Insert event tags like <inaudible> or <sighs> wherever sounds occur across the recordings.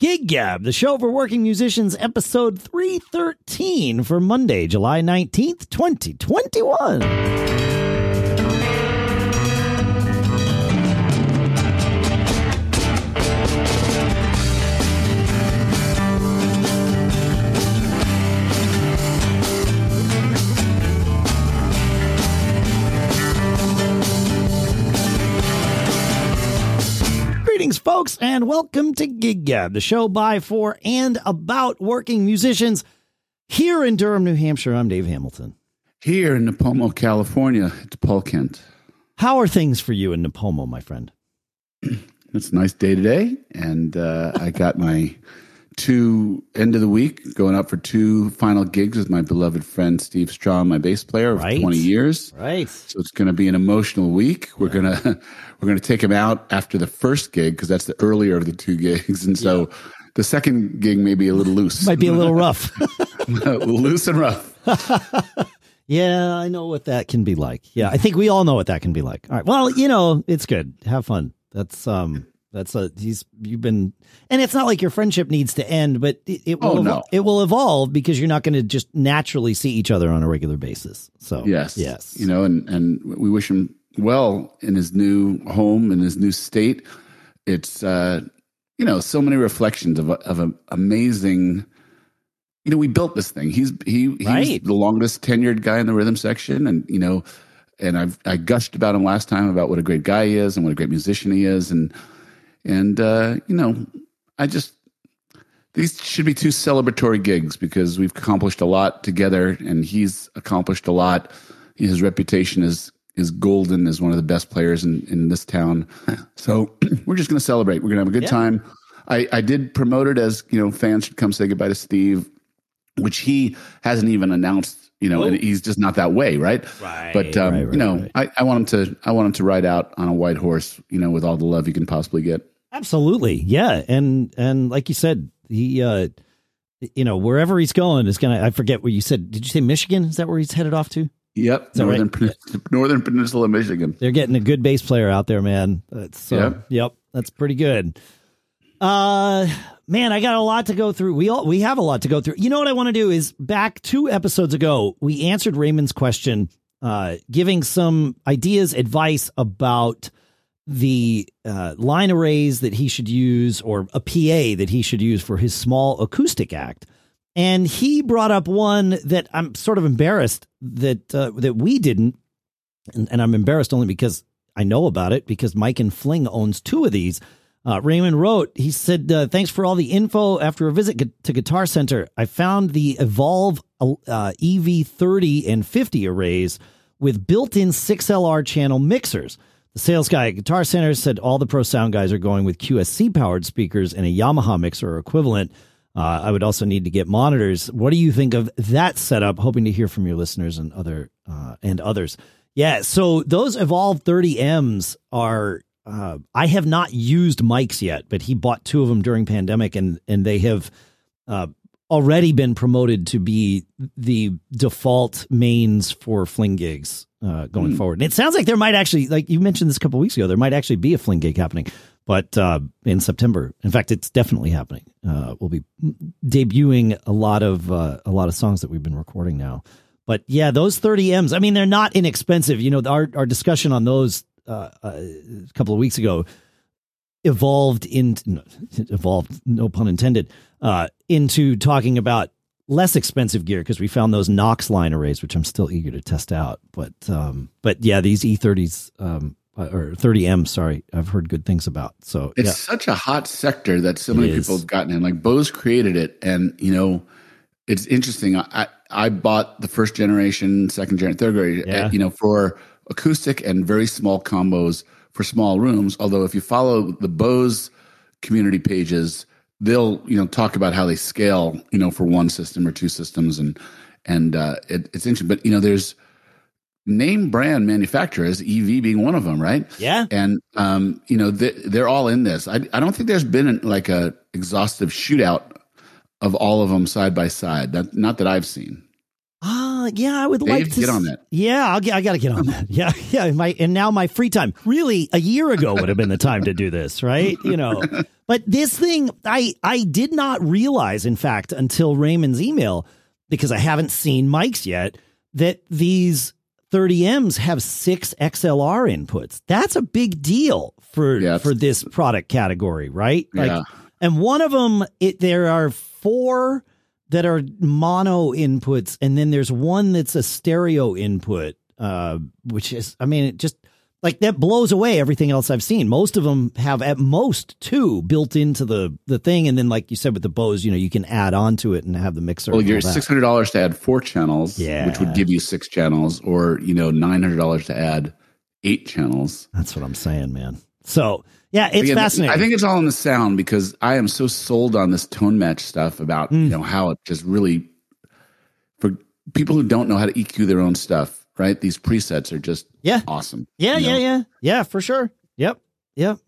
Gig Gab, the show for working musicians, episode 313 for Monday, July 19th, 2021. Folks, and welcome to Gig Gab, the show by, for, and about working musicians here in Durham, New Hampshire. I'm Dave Hamilton. Here in Nipomo, California, it's Paul Kent. How are things for you in Nipomo, my friend? <clears throat> It's a nice day today, and uh, I got my two end of the week going out for two final gigs with my beloved friend Steve Strom, my bass player of Right. 20 years. Right. So it's going to be an emotional week. We're gonna <laughs> we're gonna take him out after the first gig because that's the earlier of the two gigs, and so the second gig may be a little loose, Might be a little <laughs> rough. <laughs> loose and rough. yeah, I know what that can be like. Yeah, I think we all know what that can be like. All right. Well, you know, it's good. Have fun. That's um that's a he's you've been and it's not like your friendship needs to end, but it, it will Oh, no. it will evolve because you're not going to just naturally see each other on a regular basis. So Yes. yes, You know, and, and we wish him well in his new home, in his new state. It's, uh, you know, so many reflections of, of an amazing, you know, we built this thing. He's, he, he's Right. the longest tenured guy in the rhythm section. And, you know, and I've, I gushed about him last time about what a great guy he is and what a great musician he is. And, and, uh, you know, I just, these should be two celebratory gigs because we've accomplished a lot together and he's accomplished a lot. His reputation is is golden as one of the best players in, in this town. <laughs> So <clears throat> we're just gonna celebrate. We're gonna have a good Yeah. time. I, I did promote it as, you know, fans should come say goodbye to Steve, which he hasn't even announced, you know, and he's just not that way, right? Right, But um, right, right, you know, right. I, I want him to I want him to ride out on a white horse, you know, with all the love he can possibly get. Absolutely. Yeah. And and like you said, he uh you know, wherever he's going is gonna I forget what you said. Did you say Michigan? Is that where he's headed off to? Yep, that right? northern Pen- northern peninsula, Michigan. They're getting a good bass player out there, man. That's so Yep. yep, that's pretty good. Uh man, I got a lot to go through. We all we have a lot to go through. You know what I want to do is back two episodes ago, we answered Raymond's question, uh, giving some ideas, advice about the uh, line arrays that he should use or a PA that he should use for his small acoustic act. And he brought up one that I'm sort of embarrassed that uh, that we didn't, and, and I'm embarrassed only because I know about it because Mike and Fling owns two of these. Uh, Raymond wrote, he said, uh, "Thanks for all the info. After a visit to Guitar Center, I found the Evolve uh, EV30 and 50 arrays with built-in 6LR channel mixers." The sales guy at Guitar Center said all the pro sound guys are going with QSC powered speakers and a Yamaha mixer or equivalent. Uh, I would also need to get monitors. What do you think of that setup? Hoping to hear from your listeners and other uh, and others. Yeah, so those Evolve 30Ms are. Uh, I have not used Mike's yet, but he bought two of them during pandemic, and and they have uh, already been promoted to be the default mains for fling gigs uh, going forward. And it sounds like there might actually, like you mentioned this a couple weeks ago, there might actually be a fling gig happening, but uh, in September. In fact, it's definitely happening. Uh, we'll be debuting a lot of uh, a lot of songs that we've been recording now. But yeah, those 30 M's. I mean, they're not inexpensive. You know, our our discussion on those uh, uh, a couple of weeks ago evolved in <laughs> evolved no pun intended uh into talking about less expensive gear because we found those Knox line arrays which I'm still eager to test out but um but yeah these E30s um uh, or 30M sorry I've heard good things about so It's yeah such a hot sector that so many people have gotten in. Like Bose created it, and you know, it's interesting. I I, I bought the first generation, second generation, third generation, Yeah. uh, you know, for acoustic and very small combos for small rooms. Although if you follow the Bose community pages, they'll you know talk about how they scale, you know, for one system or two systems, and and uh, it, it's interesting. But you know, there's name brand manufacturers, EV being one of them, right? yeah and um, you know they, they're all in this. I, I don't think there's been like a exhaustive shootout of all of them side by side. That not that I've seen. Ah, yeah, I would Dave, like to get on that. Yeah, I'll get, I got to get on that. <laughs> Yeah, yeah. My and now my free time. Really, a year ago would have been the time to do this, right? You know. <laughs> But this thing, I I did not realize, in fact, until Raymond's email, because I haven't seen Mike's yet, that these 30Ms have six XLR inputs. That's a big deal for Yeah, for this product category, right? Yeah. and one of them, it there are four that are mono inputs, and then there's one that's a stereo input, uh, which is, I mean, it just like that blows away everything else I've seen. Most of them have at most two built into the the thing, and then like you said with the Bose, you know, you can add on to it and have the mixer. Well, you're six hundred dollars to add four channels, Yeah. which would give you six channels, or you know nine hundred dollars to add eight channels. That's what I'm saying, man. So yeah, it's Again, fascinating. I think it's all in the sound because I am so sold on this tone match stuff about Mm. you know how it just really for people who don't know how to EQ their own stuff, right? These presets are just Yeah. awesome. Yeah, yeah, know? yeah. Yeah, for sure. Yep. Yep.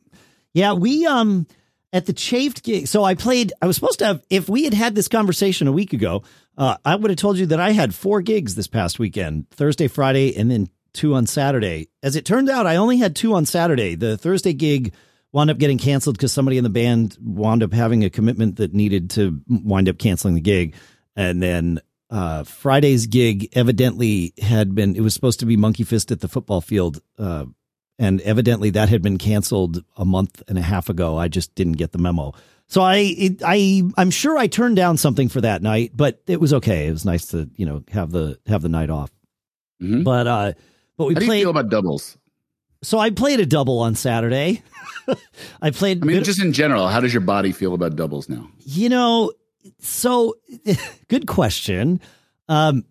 Yeah, we um at the chafed gig. So I played I was supposed to have if we had had this conversation a week ago, uh I would have told you that I had four gigs this past weekend, Thursday, Friday, and then two on Saturday. As it turned out, I only had two on Saturday. The Thursday gig wound up getting canceled because somebody in the band wound up having a commitment that needed to wind up canceling the gig. And then uh, Friday's gig evidently had been, it was supposed to be Monkey Fist at the football field. Uh, and evidently that had been canceled a month and a half ago. I just didn't get the memo. So I, it, I, I'm sure I turned down something for that night, but it was okay. It was nice to, you know, have the, have the night off. Mhm. But, uh, but we How do you feel about doubles? so I played a double on Saturday. <laughs> I played, I mean, just in general, how does your body feel about doubles now? You know, so <laughs> good question. Um,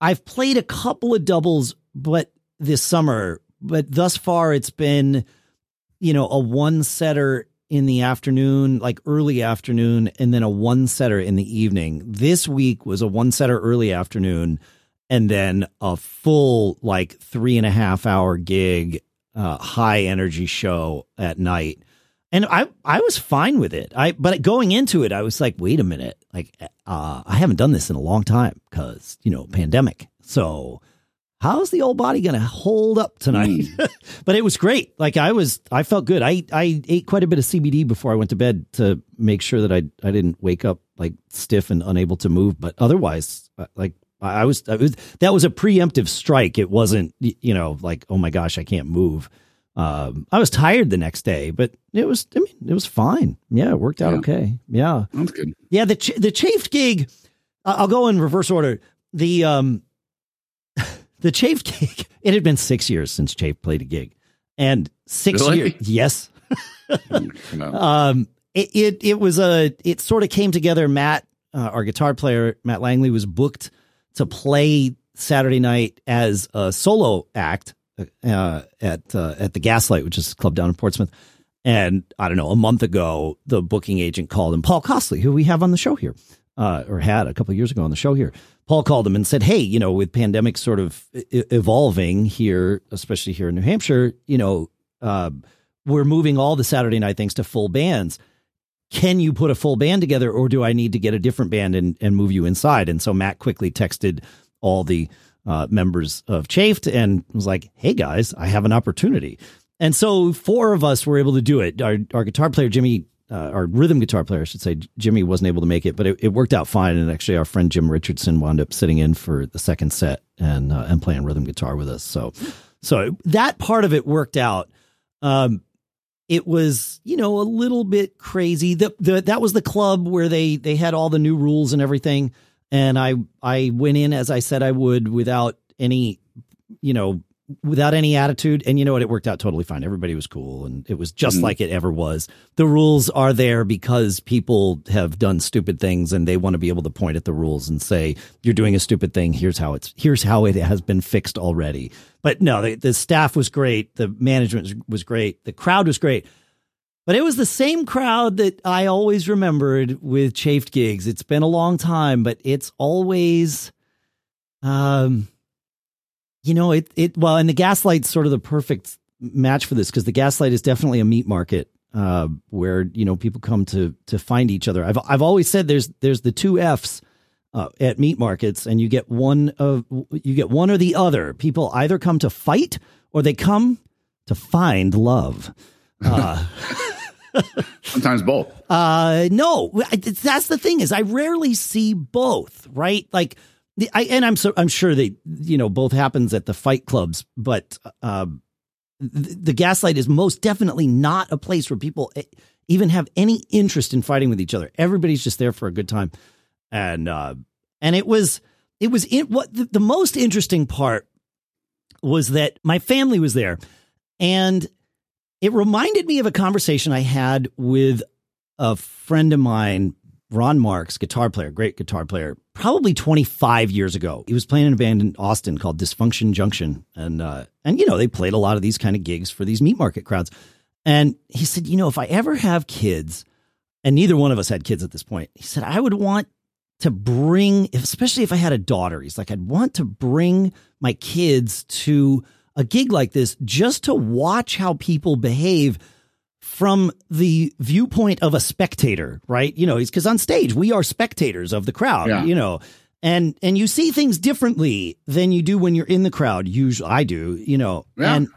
I've played a couple of doubles, but this summer, but thus far it's been, you know, a one setter in the afternoon, like early afternoon, and then a one setter in the evening. This week was a one setter early afternoon, and then a full like three and a half hour gig, uh, high energy show at night and I I was fine with it. I but going into it, I was like, wait a minute, like uh, I haven't done this in a long time because you know pandemic. So how's the old body going to hold up tonight? <laughs> but it was great. Like I was, I felt good. I I ate quite a bit of CBD before I went to bed to make sure that I I didn't wake up like stiff and unable to move. But otherwise, uh, like. I was, I was that was a preemptive strike. It wasn't, you know, like oh my gosh, I can't move. Um, I was tired the next day, but it was, I mean, it was fine. Yeah, it worked out Yeah. okay. Yeah, That's good. yeah. The ch- the chafed gig, I'll go in reverse order. The um, <laughs> the chafed gig. <laughs> It had been six years since Chafe played a gig, and six Really? years. Yes, You know, <laughs> um, it, it it was a it sort of came together. Matt, uh, our guitar player, Matt Langley, was booked to play Saturday night as a solo act uh, at uh, at the Gaslight, which is a club down in Portsmouth. And I don't know, a month ago, the booking agent called him, Paul Costley, who we have on the show here, uh, or had a couple years ago on the show here. Paul called him and said, "Hey, you know, with pandemic sort of evolving here, especially here in New Hampshire, you know, uh, we're moving all the Saturday night things to full bands. Can you put a full band together, or do I need to get a different band and, and move you inside?" And so Matt quickly texted all the uh, members of Chafed and was like, "Hey guys, I have an opportunity." And so four of us were able to do it. Our, our guitar player Jimmy, uh, our rhythm guitar player, I should say, Jimmy wasn't able to make it, but it, it worked out fine. And actually, our friend Jim Richardson wound up sitting in for the second set and uh, and playing rhythm guitar with us. So, so that part of it worked out. Um, it was you know a little bit crazy. The, the that was the club where they they had all the new rules and everything, and I I went in as I said I would without any you know without any attitude and you know what? It worked out totally fine. Everybody was cool and it was just Mhm. like it ever was. The rules are there because people have done stupid things and they want to be able to point at the rules and say you're doing a stupid thing. Here's how it's here's how it has been fixed already. But no the, the staff was great. The management was great. The crowd was great. But it was the same crowd that I always remembered with chafed gigs. It's been a long time, but it's always, um, you know, it it well, and the Gaslight's sort of the perfect match for this because the Gaslight is definitely a meat market uh, where you know people come to to find each other. I've I've always said there's there's the two Fs uh, at meat markets, and you get one of you get one or the other. People either come to fight or they come to find love. Uh, <laughs> Sometimes both. Uh, no, that's the thing is I rarely see both, right? Like, I, and I'm so I'm sure they, you know, both happens at the fight clubs, but uh, the, the gaslight is most definitely not a place where people eh, even have any interest in fighting with each other. Everybody's just there for a good time, and uh, and it was it was in, what the, the most interesting part was that my family was there, and it reminded me of a conversation I had with a friend of mine, Ron Marks, guitar player, great guitar player, probably 25 years ago. He was playing in a band in Austin called Dysfunction Junction. And, uh, and, you know, they played a lot of these kind of gigs for these meat market crowds. And he said, you know, if I ever have kids, and neither one of us had kids at this point, he said, I would want to bring, especially if I had a daughter, he's like, I'd want to bring my kids to a gig like this just to watch how people behave from the viewpoint of a spectator, right? You know, it's because on stage we are spectators of the crowd, yeah. you know, and and you see things differently than you do when you're in the crowd. Usually, I do, you know, yeah. and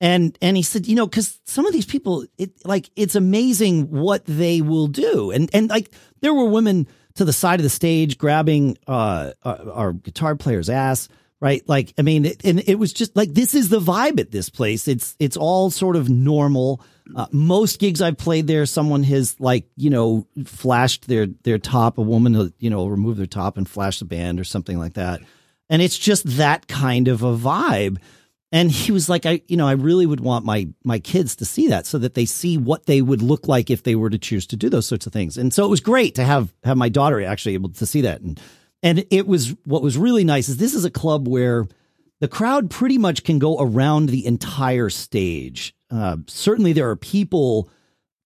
and and he said, you know, because some of these people, it like it's amazing what they will do, and and like there were women to the side of the stage grabbing uh, our, uh, our guitar player's ass right? Like, I mean, it, and it was just like this is the vibe at this place. It's it's all sort of normal. Uh, most gigs I've played there, someone has like you know flashed their their top. A woman, you know, remove their top and flash the band or something like that, and it's just that kind of a vibe. And he was like, I, you know, I really would want my my kids to see that so that they see what they would look like if they were to choose to do those sorts of things. And so it was great to have have my daughter actually able to see that. And and it was what was really nice is this is a club where the crowd pretty much can go around the entire stage. Uh, certainly, there are people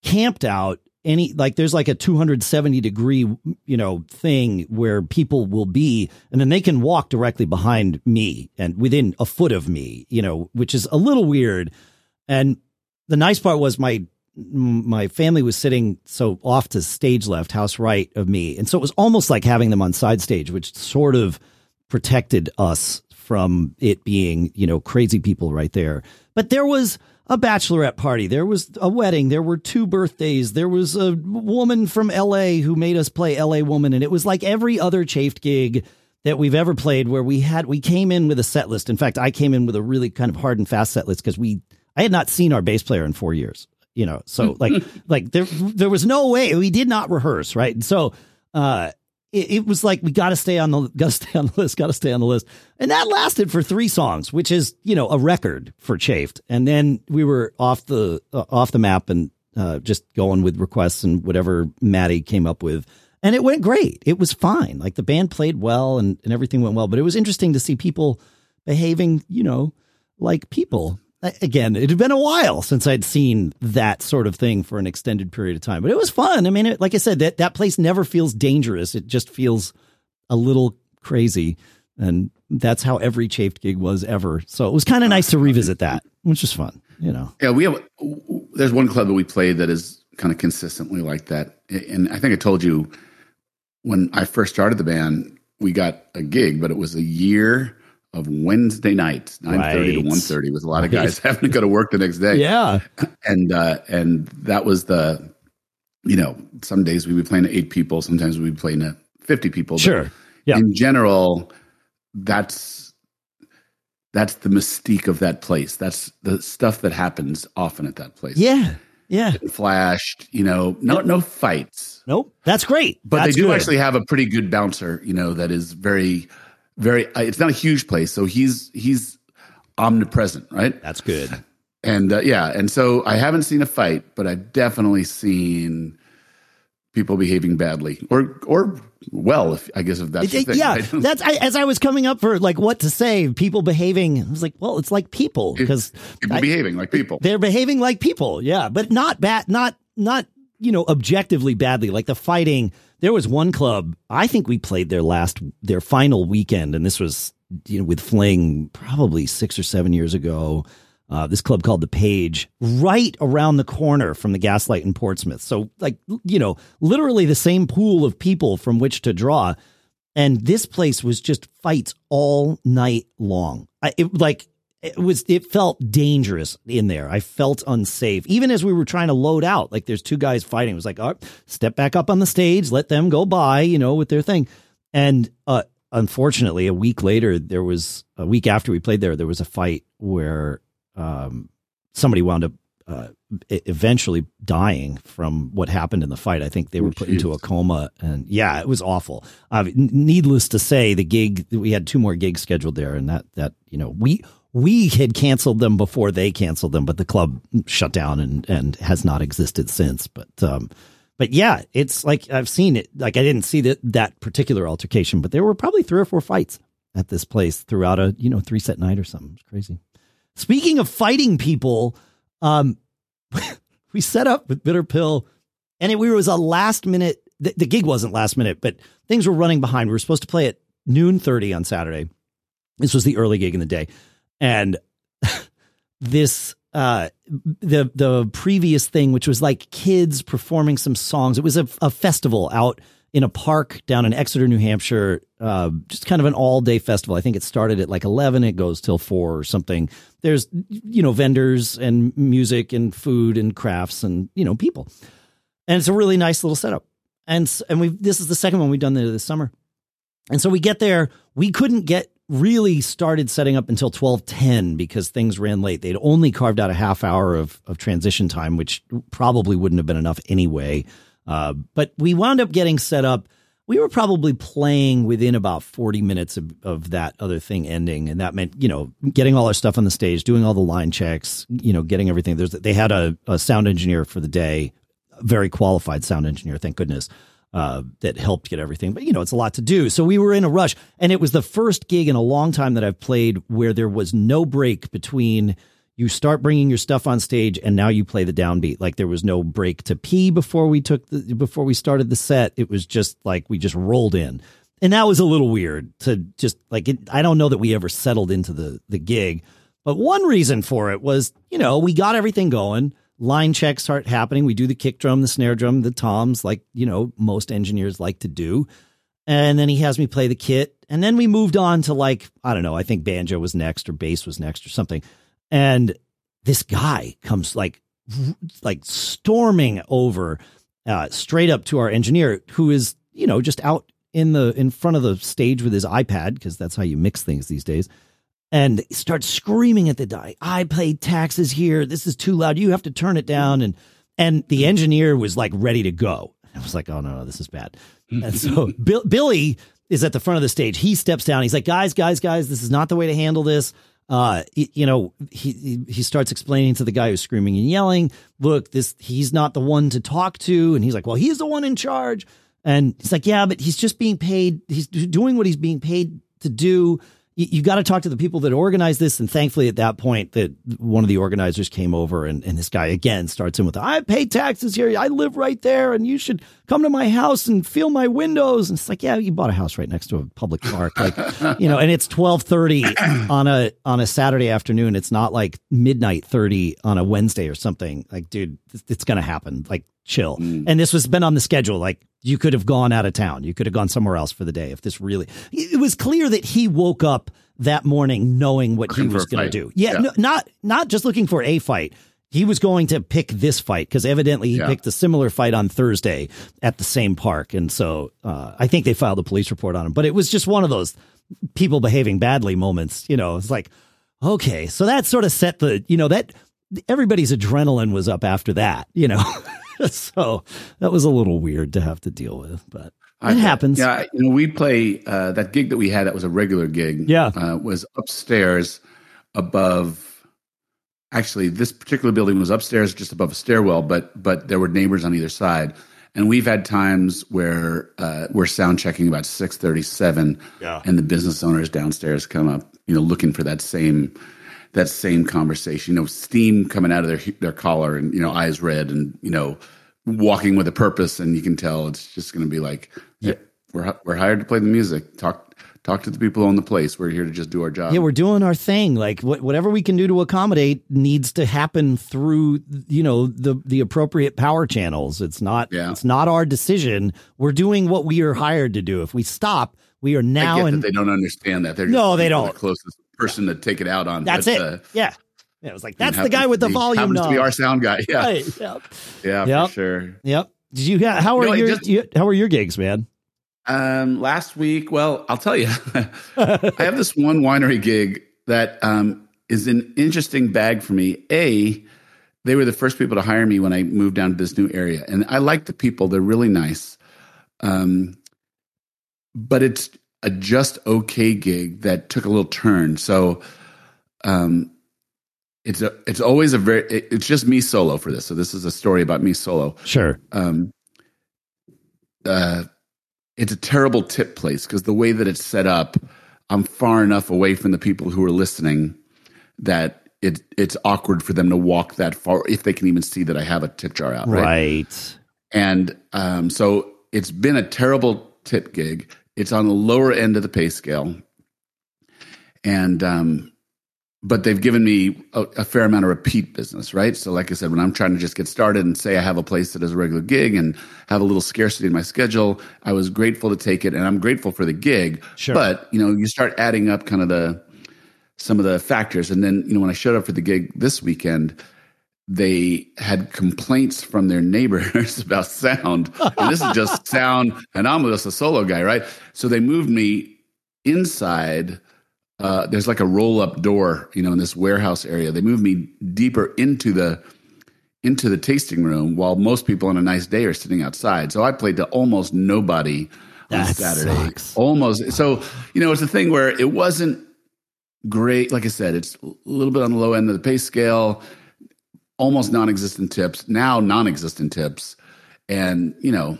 camped out. Any like there's like a 270 degree you know thing where people will be, and then they can walk directly behind me and within a foot of me, you know, which is a little weird. And the nice part was my my family was sitting so off to stage left, house right of me. And so it was almost like having them on side stage, which sort of protected us from it being, you know, crazy people right there. But there was a bachelorette party. There was a wedding. There were two birthdays. There was a woman from LA who made us play LA Woman. And it was like every other chafed gig that we've ever played where we had, we came in with a set list. In fact, I came in with a really kind of hard and fast set list because we, I had not seen our bass player in four years you know so like <laughs> like there there was no way we did not rehearse right? And so uh it, it was like we got to stay on the <laughs> got to stay on the list got to stay on the list. And that lasted for three songs which is you know a record for chafed. And then we were off the uh, off the map and uh, just going with requests and whatever maddie came up with. And it went great. It was fine. Like the band played well and, and everything went well. But it was interesting to see people behaving you know like people again, it had been a while since I'd seen that sort of thing for an extended period of time, but it was fun. I mean, it, like I said, that, that place never feels dangerous. It just feels a little crazy. And that's how every chafed gig was ever. So it was kind of ah, nice to revisit that, which was fun, you know? Yeah. We have, there's one club that we played that is kind of consistently like that. And I think I told you when I first started the band, we got a gig, but it was a year of Wednesday nights, nine thirty right. to one thirty, with a lot of guys <laughs> having to go to work the next day. Yeah, and uh, and that was the, you know, some days we'd be playing to eight people, sometimes we'd be playing to fifty people. Sure. Yeah. In general, that's that's the mystique of that place. That's the stuff that happens often at that place. Yeah. Yeah. Getting flashed, you know, no yep. no fights. Nope. That's great. But that's they do good. actually have a pretty good bouncer, you know, that is very very uh, it's not a huge place so he's he's omnipresent right? That's good. And uh, yeah and so i haven't seen a fight but i've definitely seen people behaving badly or or well if i guess if that's it, yeah that's I, as i was coming up for like what to say people behaving i was like well it's like people because people I, behaving like people. They're behaving like people yeah but not bad not not you know objectively badly like the fighting there was one club, I think we played their last, their final weekend, and this was, you know, with Fling probably six or seven years ago. Uh, this club called the Page, right around the corner from the Gaslight in Portsmouth. So, like, you know, literally the same pool of people from which to draw. And this place was just fights all night long. I, it, like, it was it felt dangerous in there. I felt unsafe, even as we were trying to load out. Like there's two guys fighting. It was like, oh, step back up on the stage, let them go by, you know, with their thing. And uh, unfortunately, a week later, there was a week after we played there, there was a fight where um, somebody wound up uh, eventually dying from what happened in the fight. I think they were oh, put into a coma, and yeah, it was awful. Uh, needless to say, the gig we had two more gigs scheduled there, and that that you know we we had canceled them before they canceled them, but the club shut down and and has not existed since. But um, but yeah, it's like I've seen it. Like I didn't see that that particular altercation, but there were probably three or four fights at this place throughout a you know three set night or something. It's crazy. Speaking of fighting people, um, <laughs> we set up with Bitter Pill, and it, we was a last minute. The, the gig wasn't last minute, but things were running behind. We were supposed to play at noon thirty on Saturday. This was the early gig in the day and this uh the the previous thing which was like kids performing some songs. It was a, a festival out in a park down in exeter new hampshire uh, just kind of an all day festival. I think it started at like 11 it goes till 4 or something. There's you know vendors and music and food and crafts and you know people. And it's a really nice little setup. And and we this is the second one we've done there this summer. And so we get there. We couldn't get really started setting up until 1210 because things ran late. They'd only carved out a half hour of, of transition time, which probably wouldn't have been enough anyway. Uh, but we wound up getting set up. We were probably playing within about 40 minutes of, of that other thing ending. And that meant, you know, getting all our stuff on the stage, doing all the line checks, you know, getting everything. There's, they had a, a sound engineer for the day, very qualified sound engineer, thank goodness uh, that helped get everything. But you know, it's a lot to do. So we were in a rush, and it was the first gig in a long time that I've played where there was no break between you start bringing your stuff on stage and now you play the downbeat. Like there was no break to pee before we took the, before we started the set. It was just like we just rolled in. And that was a little weird to just like it, I don't know that we ever settled into the the gig. But one reason for it was, you know, we got everything going line checks start happening. We do the kick drum, the snare drum, the toms, like, you know, most engineers like to do. And then he has me play the kit. And then we moved on to like, I don't know, I think banjo was next or bass was next or something. And this guy comes like, like storming over uh, straight up to our engineer who is, you know, just out in the in front of the stage with his iPad because that's how you mix things these days and starts screaming at the guy. I pay taxes here. This is too loud. You have to turn it down. And and the engineer was like ready to go. I was like, oh no, no, this is bad. And so <laughs> Bill, Billy is at the front of the stage. He steps down. He's like, guys, guys, guys, this is not the way to handle this. Uh, you know, he he starts explaining to the guy who's screaming and yelling, look, this he's not the one to talk to. And he's like, well, he's the one in charge. And he's like, yeah, but he's just being paid. He's doing what he's being paid to do you, you got to talk to the people that organize this. And thankfully, at that point, that one of the organizers came over, and, and this guy again starts in with, "I pay taxes here. I live right there, and you should come to my house and feel my windows." And it's like, yeah, you bought a house right next to a public park, like <laughs> you know. And it's twelve thirty on a on a Saturday afternoon. It's not like midnight thirty on a Wednesday or something. Like, dude, it's, it's gonna happen. Like, chill. Mm. And this was been on the schedule. Like you could have gone out of town. You could have gone somewhere else for the day if this really. It was clear that he woke up that morning knowing what looking he was going to do. Yeah, yeah. No, not not just looking for a fight. He was going to pick this fight because evidently he yeah. picked a similar fight on Thursday at the same park, and so uh, I think they filed a police report on him. But it was just one of those people behaving badly moments. You know, it's like okay, so that sort of set the you know that everybody's adrenaline was up after that. You know. <laughs> <laughs> so that was a little weird to have to deal with, but it happens. Yeah, you know, we play uh, that gig that we had that was a regular gig. Yeah, uh, was upstairs above. Actually, this particular building was upstairs, just above a stairwell, but but there were neighbors on either side. And we've had times where uh, we're sound checking about six thirty seven, yeah. and the business owners downstairs come up, you know, looking for that same that same conversation. You know, steam coming out of their their collar, and you know, eyes red, and you know, walking with a purpose. And you can tell it's just going to be like, yeah, we're we're hired to play the music. Talk talk to the people on the place. We're here to just do our job. Yeah, we're doing our thing. Like wh- whatever we can do to accommodate needs to happen through you know the the appropriate power channels. It's not yeah. it's not our decision. We're doing what we are hired to do. If we stop, we are now. and they don't understand that. They're no, they don't. closest person to take it out on. That's but, it. Uh, yeah. Yeah, it was like that's the guy with the be- volume happens knob. to be our sound guy. Yeah, Right, <laughs> Yep. yeah, Yep. for sure. Yep. Did you how are No, your just- you, how are your gigs, man? Um, last week, well, I'll tell you, <laughs> I have <laughs> this one winery gig that um, is an interesting bag for me. A, they were the first people to hire me when I moved down to this new area, and I like the people; they're really nice. Um, but it's a just okay gig that took a little turn. So, um, it's a it's always a very it- it's just me solo for this. So this is a story about me solo Sure. um, uh, it's a terrible tip place because the way that it's set up, I'm far enough away from the people who are listening that it it's awkward for them to walk that far if they can even see that I have a tip jar out. Right. Right. And um, so it's been a terrible tip gig. It's on the lower end of the pay scale. And, um, but they've given me a, a fair amount of repeat business, right? So, like I said, when I'm trying to just get started and say I have a place that is a regular gig and have a little scarcity in my schedule, I was grateful to take it, and I'm grateful for the gig. Sure. But you know, you start adding up kind of the some of the factors, and then you know, when I showed up for the gig this weekend, they had complaints from their neighbors <laughs> about sound. And this is just sound, and I'm just a solo guy, right? So they moved me inside. Uh, there's like a roll up door, you know, in this warehouse area. They moved me deeper into the into the tasting room while most people on a nice day are sitting outside. So I played to almost nobody on That Saturday. sucks. Almost. So, you know, it's a thing where it wasn't great. Like I said, it's a little bit on the low end of the pay scale, almost non existent tips, now non existent tips. And, you know,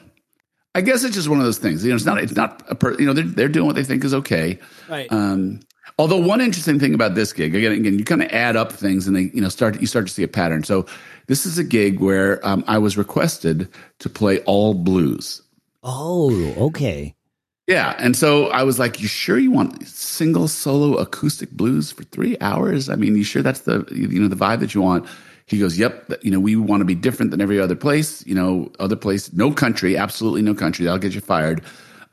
I guess it's just one of those things. You know, it's not, it's not a per, you know, they're, they're doing what they think is okay. Right. Um, although one interesting thing about this gig, again, again, you kind of add up things and they, you know, start, you start to see a pattern. So this is a gig where um, I was requested to play all blues. oh, okay. Yeah. And so I was like, you sure you want single solo acoustic blues for three hours? I mean, you sure that's the, you know, the vibe that you want? He goes, yep. You know, we want to be different than every other place, you know, other place, no country, absolutely no country. That'll get you fired.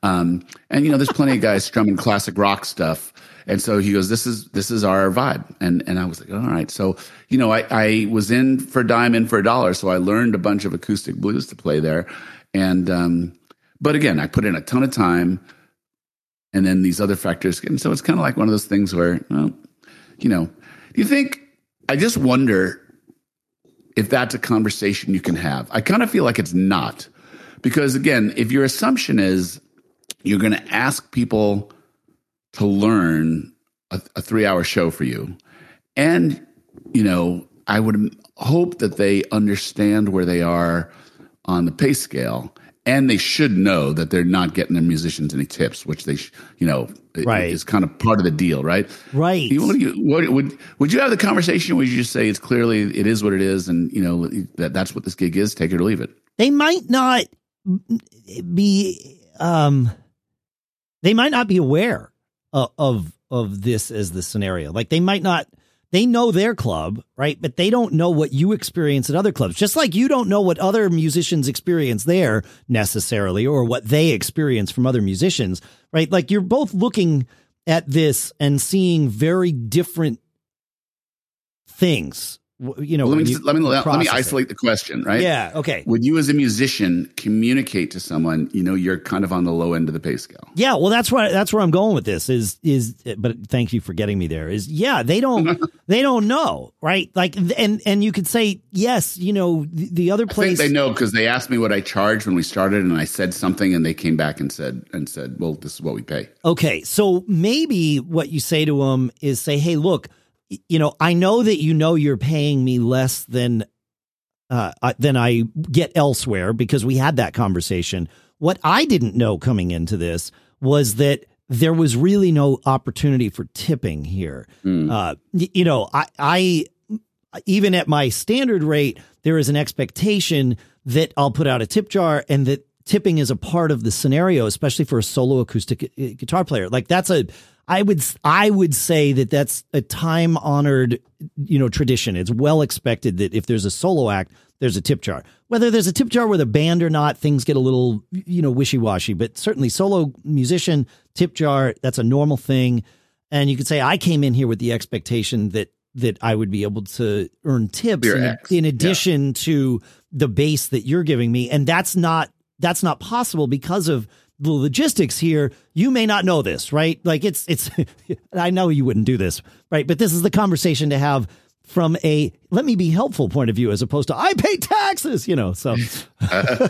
Um, and you know, there's plenty of guys strumming classic rock stuff. And so he goes, this is, this is our vibe. And, and I was like, all right. So, you know, I, I was in for a dime, in for a dollar. So I learned a bunch of acoustic blues to play there. And, um, but again, I put in a ton of time and then these other factors. And so it's kind of like one of those things where, well, you know, do you think, I just wonder if that's a conversation you can have. I kind of feel like it's not. Because again, if your assumption is you're going to ask people to learn a, a three hour show for you, and, you know, I would hope that they understand where they are on the pay scale. And they should know that they're not getting their musicians any tips, which they, sh- you know, Right. is kind of part of the deal, right? Right. You, what, you, what would would you have the conversation? Would you just say it's clearly it is what it is, and you know that that's what this gig is? Take it or leave it. they might not be um they might not be aware of of, of this as the scenario like they might not they know their club right? But they don't know what you experience at other clubs. Just like you don't know what other musicians experience there necessarily or what they experience from other musicians right? Like you're both looking at this and seeing very different things you know Well, let me you let me let, me process it. isolate the question. Right? yeah okay Would you, as a musician, communicate to someone you know you're kind of on the low end of the pay scale? Yeah, well, that's where that's where I'm going with this. Is is but thank you for getting me there. Is yeah, they don't <laughs> they don't know, right? Like, and and you could say yes, you know, the, the other I think place. they know because they asked me what I charged when we started, and I said something, and they came back and said and said, "Well, this is what we pay." Okay, so maybe what you say to them is say, "Hey, look, you know, I know that you know you're paying me less than uh, than I get elsewhere because we had that conversation. What I didn't know coming into this was that there was really no opportunity for tipping here. Mm. Uh, you know, I, I even at my standard rate, there is an expectation that I'll put out a tip jar and that tipping is a part of the scenario, especially for a solo acoustic guitar player. Like that's a, I would, I would say that that's a time honored, you know, tradition. It's well expected that if there's a solo act, there's a tip jar. Whether there's a tip jar with a band or not, things get a little, you know, wishy washy. But certainly, solo musician tip jar, that's a normal thing. And you could say, I came in here with the expectation that that I would be able to earn tips in, in, addition yeah. to the base that you're giving me. And that's not that's not possible because of the logistics here. You may not know this, right? Like it's it's <laughs> I know you wouldn't do this, right? But this is the conversation to have from a let me be helpful point of view as opposed to I pay taxes, you know. So <laughs> uh,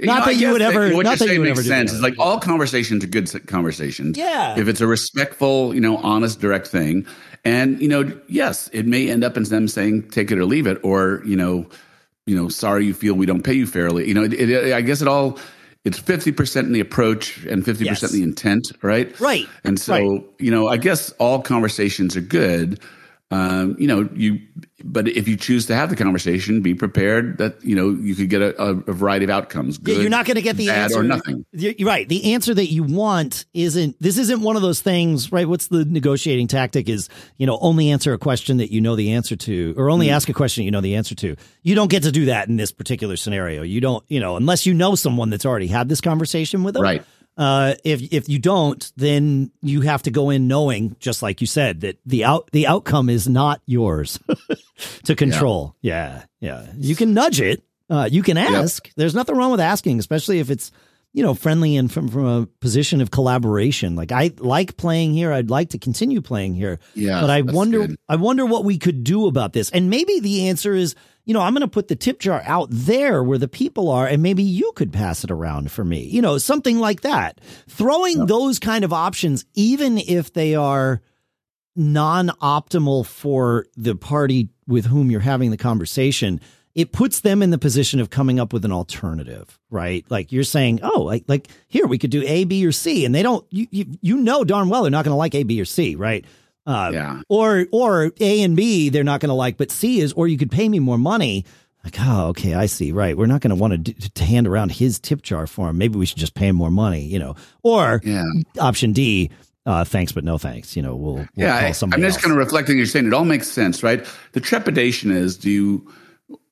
not know, that you would ever what not that you would makes sense. It's like all conversations are good conversations. Yeah. If it's a respectful, you know, honest, direct thing. And, you know, yes, it may end up in them saying take it or leave it, or, you know, you know, sorry you feel we don't pay you fairly. You know, it, it, I guess it all it's 50% in the approach and 50% yes. in the intent, right? Right. And so, right. you know, I guess all conversations are good um, you know, you, but if you choose to have the conversation, be prepared that, you know, you could get a, a variety of outcomes. Good, yeah, you're not going to get the answer. or nothing. You're right. The answer that you want isn't, this isn't one of those things, right? What's the negotiating tactic is, you know, only answer a question that you know the answer to, or only mm. ask a question you know the answer to. You don't get to do that in this particular scenario. You don't, you know, unless you know someone that's already had this conversation with them. Right. Uh, if if you don't, then you have to go in knowing, just like you said, that the out the outcome is not yours <laughs> to control. Yeah. yeah, yeah. You can nudge it. Uh, you can ask. Yep. There's nothing wrong with asking, especially if it's you know friendly and from from a position of collaboration. Like I like playing here. I'd like to continue playing here. Yeah, but I wonder good. I wonder what we could do about this. And maybe the answer is you know, I'm going to put the tip jar out there where the people are, and maybe you could pass it around for me, you know, something like that. Throwing yeah. those kind of options, even if they are non optimal for the party with whom you're having the conversation, it puts them in the position of coming up with an alternative, right? Like you're saying, oh, like, like here we could do A, B, or C, and they don't, you, you, you know darn well they're not going to like A, B, or C, right? Uh, yeah. Or or A and B they're not going to like, but C is or you could pay me more money. Like, oh, okay, I see. Right, we're not going to want to to hand around his tip jar for him. Maybe we should just pay him more money, you know. Or yeah. option D, uh, thanks but no thanks. You know, we'll, we'll yeah. I, am just kind of reflecting. You're saying it all makes sense, right? The trepidation is: do you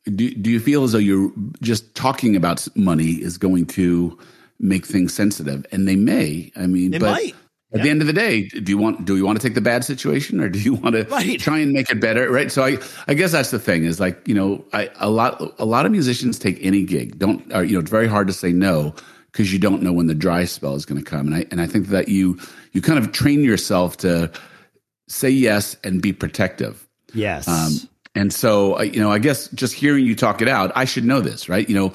do, do you feel as though you're just talking about money is going to make things sensitive? And they may. I mean, they but might. At the end of the day, do you want do you want to take the bad situation or do you want to <laughs> right. try and make it better? Right. So I I guess that's the thing is like you know I a lot a lot of musicians take any gig don't or, you know it's very hard to say no because you don't know when the dry spell is going to come and I and I think that you you kind of train yourself to say yes and be protective. Yes. Um, and so you know I guess just hearing you talk it out, I should know this, right? You know,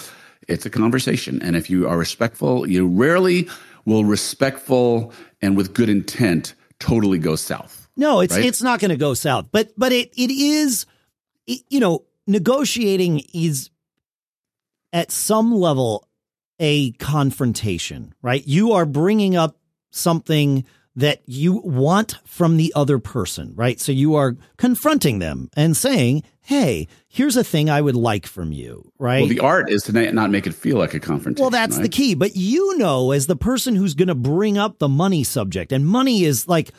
it's a conversation, and if you are respectful, you rarely will respectful and with good intent totally go south. No, it's right? it's not going to go south. But but it it is it, you know, negotiating is at some level a confrontation, right? You are bringing up something that you want from the other person, right? So you are confronting them and saying, hey, here's a thing I would like from you, right? Well, the art is to not make it feel like a confrontation. Well, that's right? the key. But you know, as the person who's going to bring up the money subject, and money is like,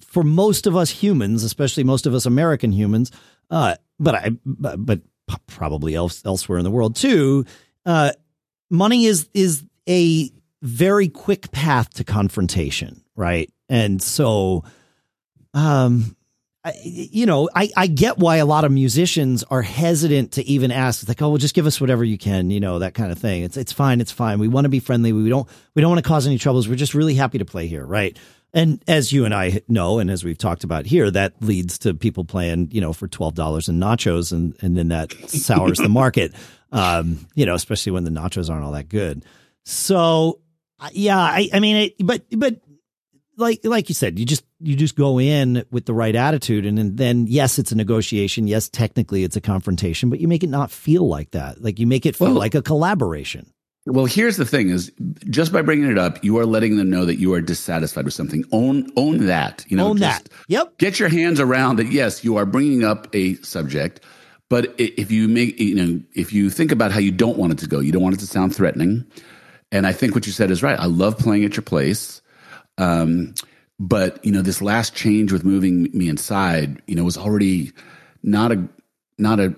for most of us humans, especially most of us American humans, uh, but I, but probably else, elsewhere in the world too, uh, money is is a very quick path to confrontation, right? And so, um, you know, I, I get why a lot of musicians are hesitant to even ask. It's like, oh, well, just give us whatever you can, you know, that kind of thing. It's it's fine, it's fine. We want to be friendly. We don't we don't want to cause any troubles. We're just really happy to play here, right? And as you and I know, and as we've talked about here, that leads to people playing, you know, for twelve dollars in nachos, and and then that sours the market. <laughs> Um, you know, especially when the nachos aren't all that good. So, yeah, I, I mean, it, but but like like you said, you just you just go in with the right attitude, and, then yes, it's a negotiation. Yes, technically it's a confrontation, but you make it not feel like that. Like you make it feel well, like a collaboration. Well, here's the thing: is just by bringing it up, you are letting them know that you are dissatisfied with something. Own own that. You know, own that. Yep. Get your hands around that. Yes, you are bringing up a subject, but if you make you know if you think about how you don't want it to go, you don't want it to sound threatening. And I think what you said is right. I love playing at your place. Um, but you know, this last change with moving me inside, you know, was already not a not a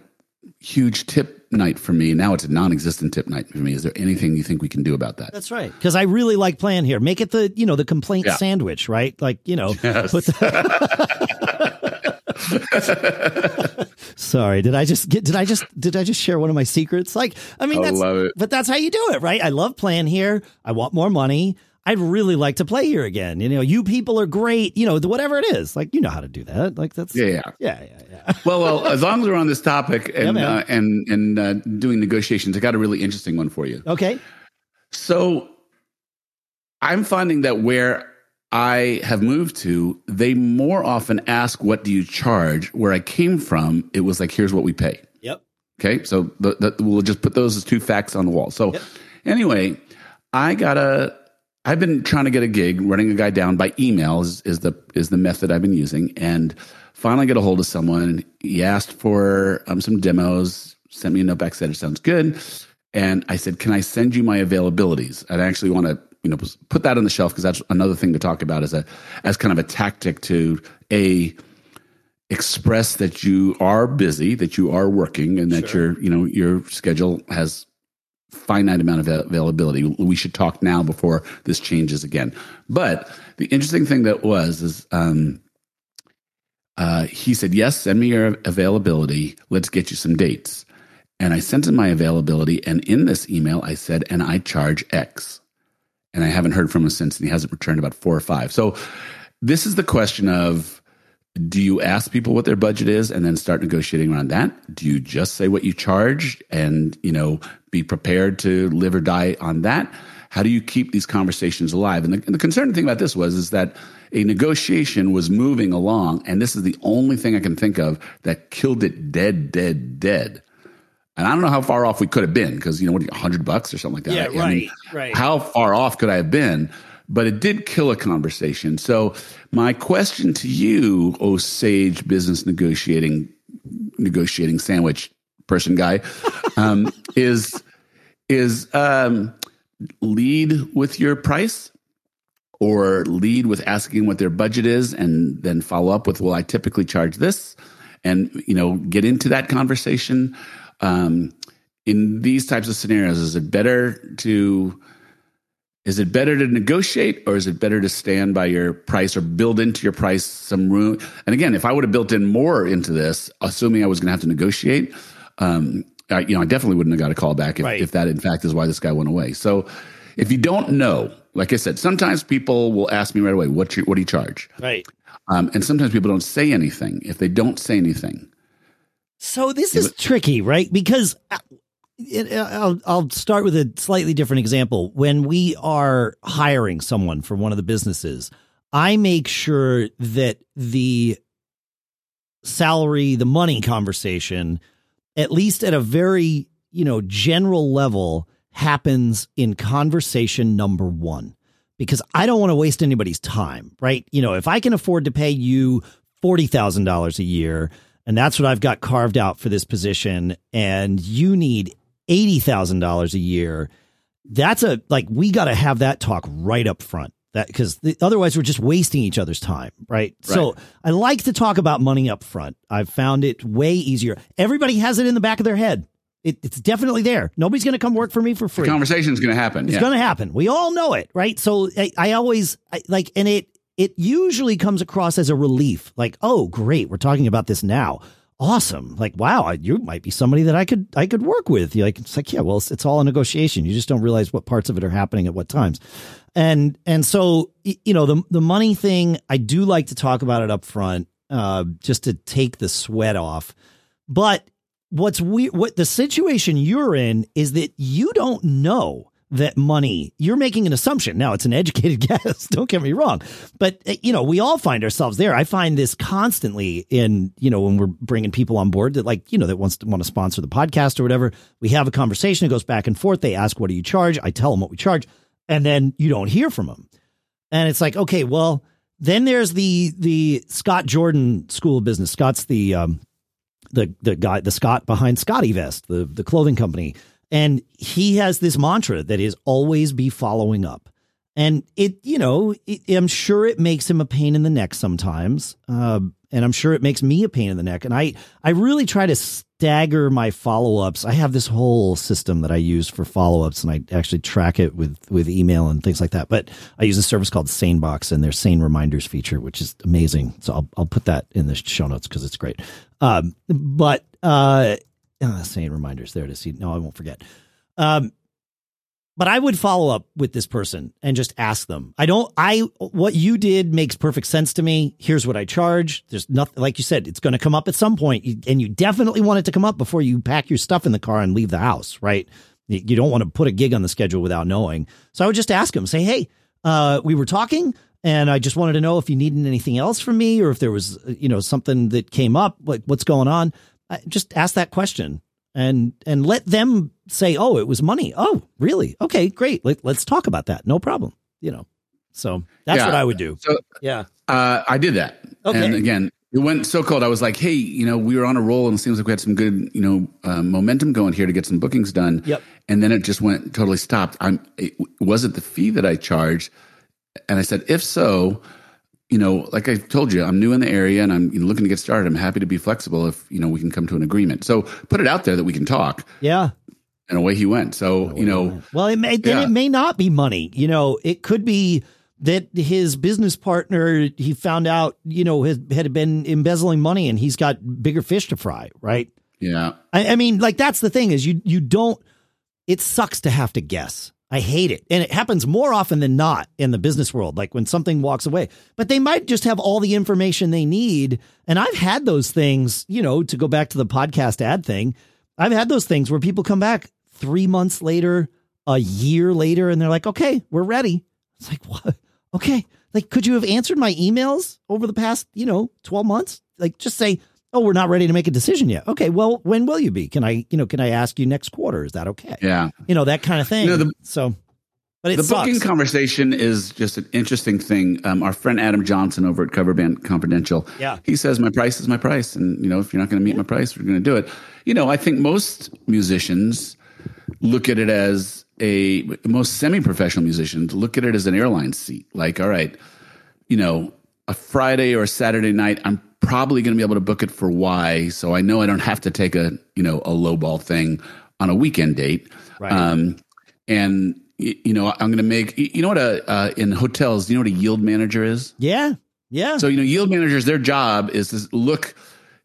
huge tip night for me. Now it's a non-existent tip night for me. Is there anything you think we can do about that? That's right. Because I really like playing here. Make it the you know the complaint yeah. sandwich, right? Like you know. Yes. The- <laughs> Sorry, did I just get? Did I just did I just share one of my secrets? Like, I mean, I that's but that's how you do it, right? I love playing here. I want more money. I'd really like to play here again. You know, you people are great. You know, whatever it is, like you know how to do that. Like that's yeah, yeah, yeah, yeah. yeah. well, well, as long as we're on this topic and yeah, uh, and and uh, doing negotiations, I got a really interesting one for you. Okay. So, I'm finding that where I have moved to, they more often ask, "What do you charge?" Where I came from, it was like, "Here's what we pay." Yep. Okay, so the, the, we'll just put those as two facts on the wall. So, yep. anyway, I got a I've been trying to get a gig, running a guy down by email is, is the is the method I've been using, and finally get a hold of someone. He asked for um, some demos, sent me a note back, said it sounds good, and I said, "Can I send you my availabilities?" I actually want to you know put that on the shelf because that's another thing to talk about as a as kind of a tactic to a express that you are busy, that you are working, and that sure. your you know your schedule has finite amount of availability. We should talk now before this changes again. But the interesting thing that was is um, uh, he said, "Yes, send me your availability. Let's get you some dates." And I sent him my availability, and in this email, I said, "And I charge X." And I haven't heard from him since, and he hasn't returned about four or five. So this is the question of do you ask people what their budget is and then start negotiating around that do you just say what you charge and you know be prepared to live or die on that how do you keep these conversations alive and the, and the concerning thing about this was is that a negotiation was moving along and this is the only thing i can think of that killed it dead dead dead and I don't know how far off we could have been because you know what, hundred bucks or something like that. Yeah, right, I mean, right. How far off could I have been? But it did kill a conversation. So my question to you, oh sage business negotiating negotiating sandwich person guy, um, <laughs> is is um, lead with your price or lead with asking what their budget is and then follow up with well i typically charge this and you know get into that conversation um, in these types of scenarios is it better to is it better to negotiate or is it better to stand by your price or build into your price some room? And again, if I would have built in more into this, assuming I was going to have to negotiate, um, I, you know, I definitely wouldn't have got a call back if, right. if that in fact is why this guy went away. So if you don't know, like I said, sometimes people will ask me right away, what, you, what do you charge? Right. Um, and sometimes people don't say anything. If they don't say anything, so this is tricky, right? Because uh, it, uh, I'll, I'll start with a slightly different example. When we are hiring someone for one of the businesses, I make sure that the salary, the money conversation, at least at a very, you know, general level, happens in conversation number one. Because I don't want to waste anybody's time, right? You know, if I can afford to pay you $40,000 a year, and that's what I've got carved out for this position, and you need $80,000 a year, that's a like we got to have that talk right up front. That because otherwise we're just wasting each other's time, right? right? So I like to talk about money up front. I've found it way easier. Everybody has it in the back of their head. It, it's definitely there. Nobody's going to come work for me for free. The conversation's going to happen. It's yeah. going to happen. We all know it, right? So I, I always I, like, and it it usually comes across as a relief. Like, oh, great, we're talking about this now awesome. Like, wow, you might be somebody that I could I could work with. You're like, it's like, yeah, well, it's, it's, all a negotiation. You just don't realize what parts of it are happening at what times. And and so you know the the money thing, I do like to talk about it up front, uh, just to take the sweat off. But what's weird, what the situation you're in is that you don't know that money, you're making an assumption. Now, it's an educated <laughs> guess. Don't get me wrong. But, eh, you know, we all find ourselves there. I find this constantly in, you know, when we're bringing people on board that, like, you know, that wants to want to sponsor the podcast or whatever. We have a conversation. It goes back and forth. They ask, what do you charge? I tell them what we charge. And then you don't hear from them. And it's like, okay, well, then there's the, the Scott Jordan School of Business. Scott's the, um, the, the guy, the Scott behind SCOTTeVEST, the, the clothing company and he has this mantra that is always be following up. And it, you know, it, I'm sure it makes him a pain in the neck sometimes. Uh, and I'm sure it makes me a pain in the neck. And I, I really try to stagger my follow-ups. I have this whole system that I use for follow-ups and I actually track it with with email and things like that. But I use a service called SaneBox and their Sane Reminders feature, which is amazing. So I'll I'll put that in the show notes because it's great. Um, but uh, uh, Sane Reminders, there is. See, no, I won't forget. Um, but I would follow up with this person and just ask them. I don't, I, what you did makes perfect sense to me. Here's what I charge. There's nothing, like you said, it's going to come up at some point, and you definitely want it to come up before you pack your stuff in the car and leave the house, right? You don't want to put a gig on the schedule without knowing. So I would just ask them, say, hey, uh, we were talking and I just wanted to know if you needed anything else from me or if there was, you know, something that came up, like what's going on. I just ask that question and and let them say, "Oh, it was money." Oh, really? Okay, great. Let, us talk about that. No problem. You know. So that's yeah. what I would do. So yeah, uh, I did that. Okay. And again, it went so cold. I was like, "Hey, you know, we were on a roll, and it seems like we had some good, you know, uh, momentum going here to get some bookings done." Yep. And then it just went totally stopped. I'm. It, was it the fee that I charged? And I said, if so, you know, like I told you, I'm new in the area and I'm you know, looking to get started. I'm happy to be flexible if, you know, we can come to an agreement. So put it out there that we can talk. Yeah. And away he went. So, you know, well, it may, then yeah. it may not be money. You know, it could be that his business partner, he found out, you know, has, had been embezzling money and he's got bigger fish to fry. Right. Yeah. I, I mean, like, that's the thing is you, you don't, it sucks to have to guess. I hate it. And it happens more often than not in the business world, like when something walks away. But they might just have all the information they need. And I've had those things, you know, to go back to the podcast ad thing. I've had those things where people come back three months later, a year later, and they're like, okay, we're ready. It's like, what? Okay. Like, could you have answered my emails over the past, you know, 12 months? Like, just say, oh, we're not ready to make a decision yet. Okay, well, when will you be? Can I, you know, can I ask you next quarter? Is that okay? Yeah, you know that kind of thing. You know, the, so, but it's the sucks. booking conversation is just an interesting thing. Um, our friend Adam Johnson over at Cover Band Confidential, yeah, he says my price is my price, and you know if you're not going to meet yeah. my price, we're going to do it. You know, I think most musicians look at it as a most semi-professional musicians look at it as an airline seat. Like, all right, you know, a Friday or a Saturday night, I'm probably going to be able to book it for Y. So I know I don't have to take a, you know, a lowball thing on a weekend date. Right. Um, and, you know, I'm going to make, you know what, a, uh, in hotels, you know what a yield manager is? Yeah. Yeah. So, you know, yield managers, their job is to look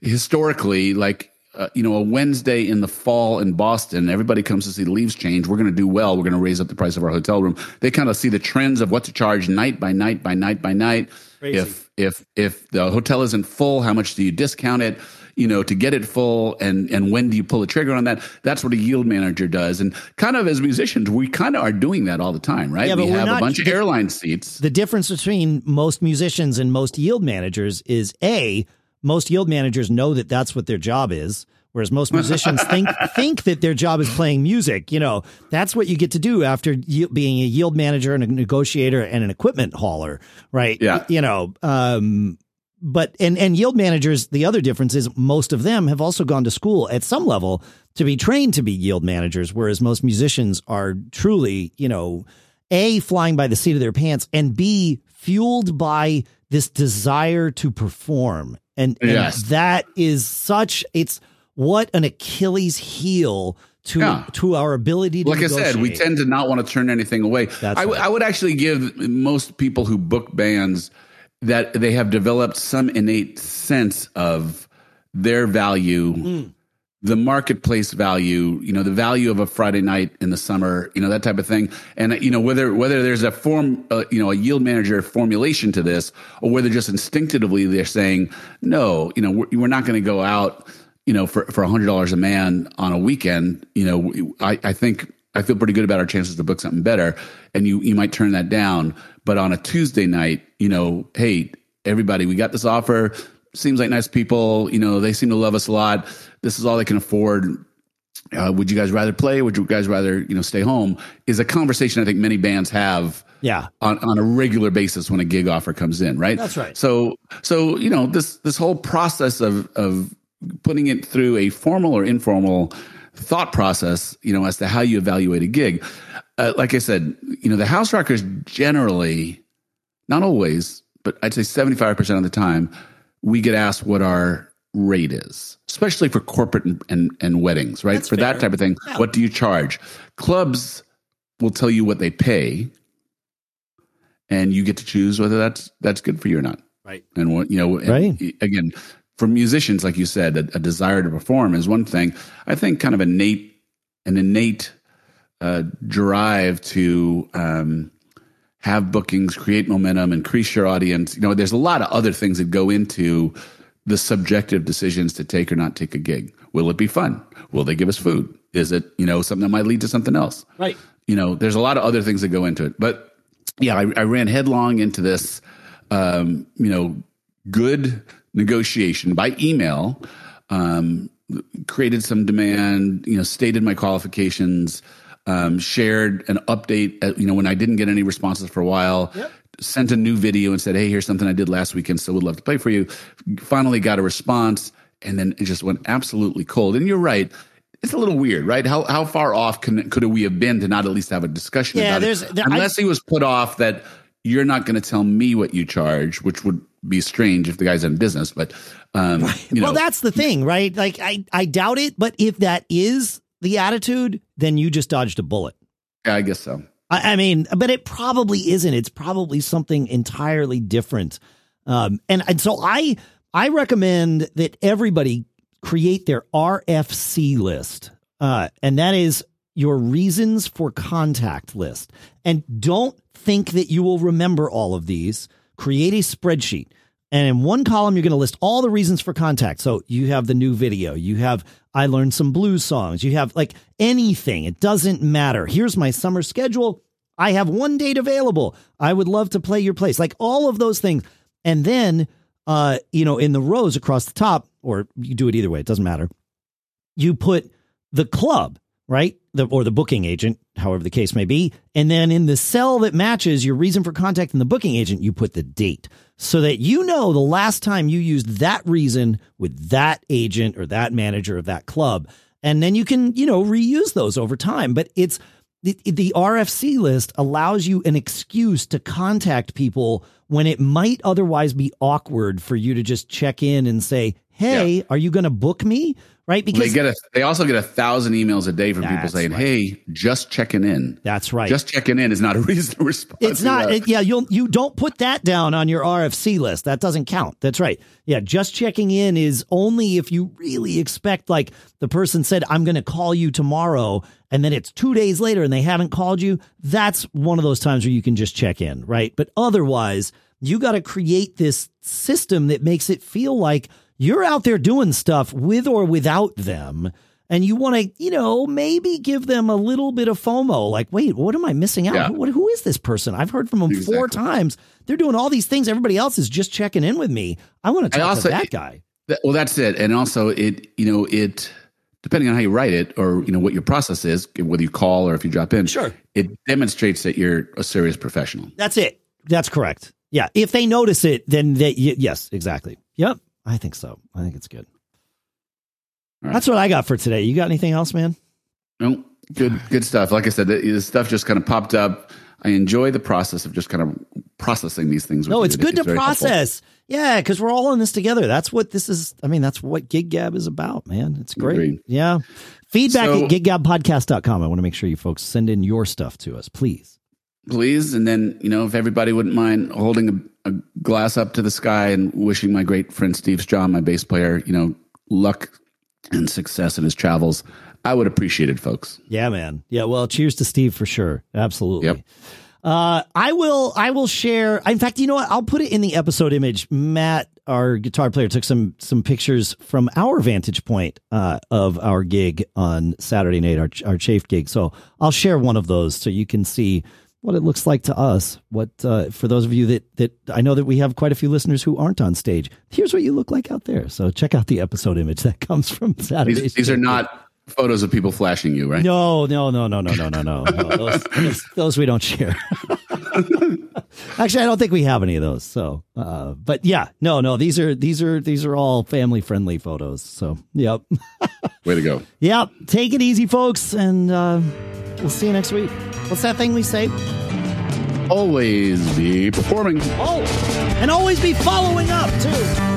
historically like, uh, you know, a Wednesday in the fall in Boston, everybody comes to see the leaves change. We're going to do well. We're going to raise up the price of our hotel room. They kind of see the trends of what to charge night by night by night by night. Crazy. If if if the hotel isn't full, how much do you discount it? You know, to get it full, and and when do you pull the trigger on that? That's what a yield manager does. And kind of as musicians, we kind of are doing that all the time, right? Yeah, we have not, a bunch of airline seats. The difference between most musicians and most yield managers is a most yield managers know that that's what their job is Whereas most musicians think <laughs> think that their job is playing music. You know, that's what you get to do after being a yield manager and a negotiator and an equipment hauler, right? Yeah. You know, um, but and and yield managers. The other difference is most of them have also gone to school at some level to be trained to be yield managers, whereas most musicians are truly, you know, a flying by the seat of their pants and b fueled by this desire to perform and, and yes. that is such it's what an Achilles heel to yeah. to our ability to like negotiate. I said, we tend to not want to turn anything away. That's I, right. I would actually give most people who book bands that they have developed some innate sense of their value, mm. the marketplace value, you know, the value of a Friday night in the summer, you know, that type of thing. And you know, whether whether there's a form, uh, you know, a yield manager formulation to this, or whether just instinctively they're saying, no, you know, we're, we're not going to go out you know, for for a hundred dollars a man on a weekend, you know, I, I think I feel pretty good about our chances to book something better. And you you might turn that down, but on a Tuesday night, you know, hey, everybody, we got this offer. Seems like nice people. You know, they seem to love us a lot. This is all they can afford. Uh, would you guys rather play? Would you guys rather you know stay home? Is a conversation I think many bands have. Yeah. On, on a regular basis when a gig offer comes in, right? That's right. So so you know this this whole process of of putting it through a formal or informal thought process, you know, as to how you evaluate a gig. Uh, like I said, you know, the house rockers generally, not always, but I'd say 75% of the time, we get asked what our rate is, especially for corporate and, and, and weddings, right? That's for fair. that type of thing. Yeah. What do you charge? Clubs will tell you what they pay, and you get to choose whether that's that's good for you or not. Right. And what you know, and Right. again, for musicians, like you said, a, a desire to perform is one thing. I think kind of innate, an innate uh, drive to um, have bookings, create momentum, increase your audience. You know, there's a lot of other things that go into the subjective decisions to take or not take a gig. Will it be fun? Will they give us food? Is it you know something that might lead to something else? Right. you know, there's a lot of other things that go into it. But yeah, I, I ran headlong into this, um, you know, good negotiation by email, um, created some demand, you know, stated my qualifications, um, shared an update, uh, you know, when I didn't get any responses for a while. Sent a new video and said, "Hey, here's something I did last weekend, so would love to play for you." Finally, got a response, and then it just went absolutely cold. And you're right; it's a little weird, right? How how far off can, could we have been to not at least have a discussion Yeah, about there's- it? there- I- Unless he was put off that you're not going to tell me what you charge, which would be strange if the guy's in business. But um, you know, well, that's the thing, right? Like, I, I doubt it, but if that is the attitude, then you just dodged a bullet. yeah, I guess so. I, I mean, but it probably isn't. It's probably something entirely different. Um, and, and so I, I recommend that everybody create their RFC list. Uh, and that is your reasons for contact list. And don't think that you will remember all of these. Create a spreadsheet. And in one column, you're going to list all the reasons for contact. So you have the new video, you have I learned some blues songs, you have like anything. It doesn't matter. Here's my summer schedule. I have one date available. I would love to play your place. Like all of those things. And then, uh, you know, in the rows across the top, or you do it either way, it doesn't matter. You put the club, right? The, or the booking agent, however the case may be. And then in the cell that matches your reason for contacting the booking agent, you put the date so that you know the last time you used that reason with that agent or that manager of that club. And then you can, you know, reuse those over time. But it's the, the RFC list allows you an excuse to contact people when it might otherwise be awkward for you to just check in and say, Hey, are you going to book me? Right. They Because get a. They also get a thousand emails a day from people saying, right. "Hey, just checking in." that's right. Just checking in is not a <laughs> reason to respond. It's not. It, yeah, you'll you don't put that down on your RFC list. That doesn't count. That's right. Yeah, just checking in is only if you really expect like the person said I'm going to call you tomorrow and then it's 2 days later and they haven't called you. That's one of those times where you can just check in, right? But otherwise, you got to create this system that makes it feel like you're out there doing stuff with or without them and you want to, you know, maybe give them a little bit of FOMO. Like, wait, what am I missing out? Yeah. What, who is this person? I've heard from them four times. They're doing all these things. Everybody else is just checking in with me. I want to talk also- to that guy. That- well, that's it. And also, it you know it depending on how you write it or you know what your process is, whether you call or if you drop in. Sure. it demonstrates that you're a serious professional. That's it. That's correct. Yeah. If they notice it, then they, yes, exactly. Yep. I think so. I think it's good. Right. That's what I got for today. You got anything else, man? No, good <sighs> good stuff. Like I said, the, stuff just kind of popped up. I enjoy the process of just kind of processing these things. with No, it's good to very helpful. process. Yeah, because we're all in this together. That's what this is. I mean, that's what Gig Gab is about, man. It's great. Agreed. Yeah. Feedback So- at giggabpodcast.com. I want to make sure you folks send in your stuff to us, please. Please. And then, you know, if everybody wouldn't mind holding a, a glass up to the sky and wishing my great friend Steve Strong, my bass player, you know, luck and success in his travels, I would appreciate it, folks. Yeah, man. Yeah. Well, cheers to Steve for sure. Absolutely. Yep. Uh, I will. I will share. In fact, you know what? I'll put it in the episode image. Matt, our guitar player, took some some pictures from our vantage point uh, of our gig on Saturday night, our our Chafe gig. So I'll share one of those so you can see what it looks like to us. What uh, for those of you that that I know that we have quite a few listeners who aren't on stage. Here's what you look like out there. So check out the episode image that comes from <laughs> Saturday. These, these are not photos of people flashing you, right? No, no, no, no, no, no, no, no. those, those, those we don't share. <laughs> Actually, I don't think we have any of those. So, uh, but yeah, no, no. These are these are these are all family friendly photos. So, yep, <laughs> Way to go. yep. Take it easy, folks, and uh, we'll see you next week. What's that thing we say? Always be performing. Oh, and always be following up too.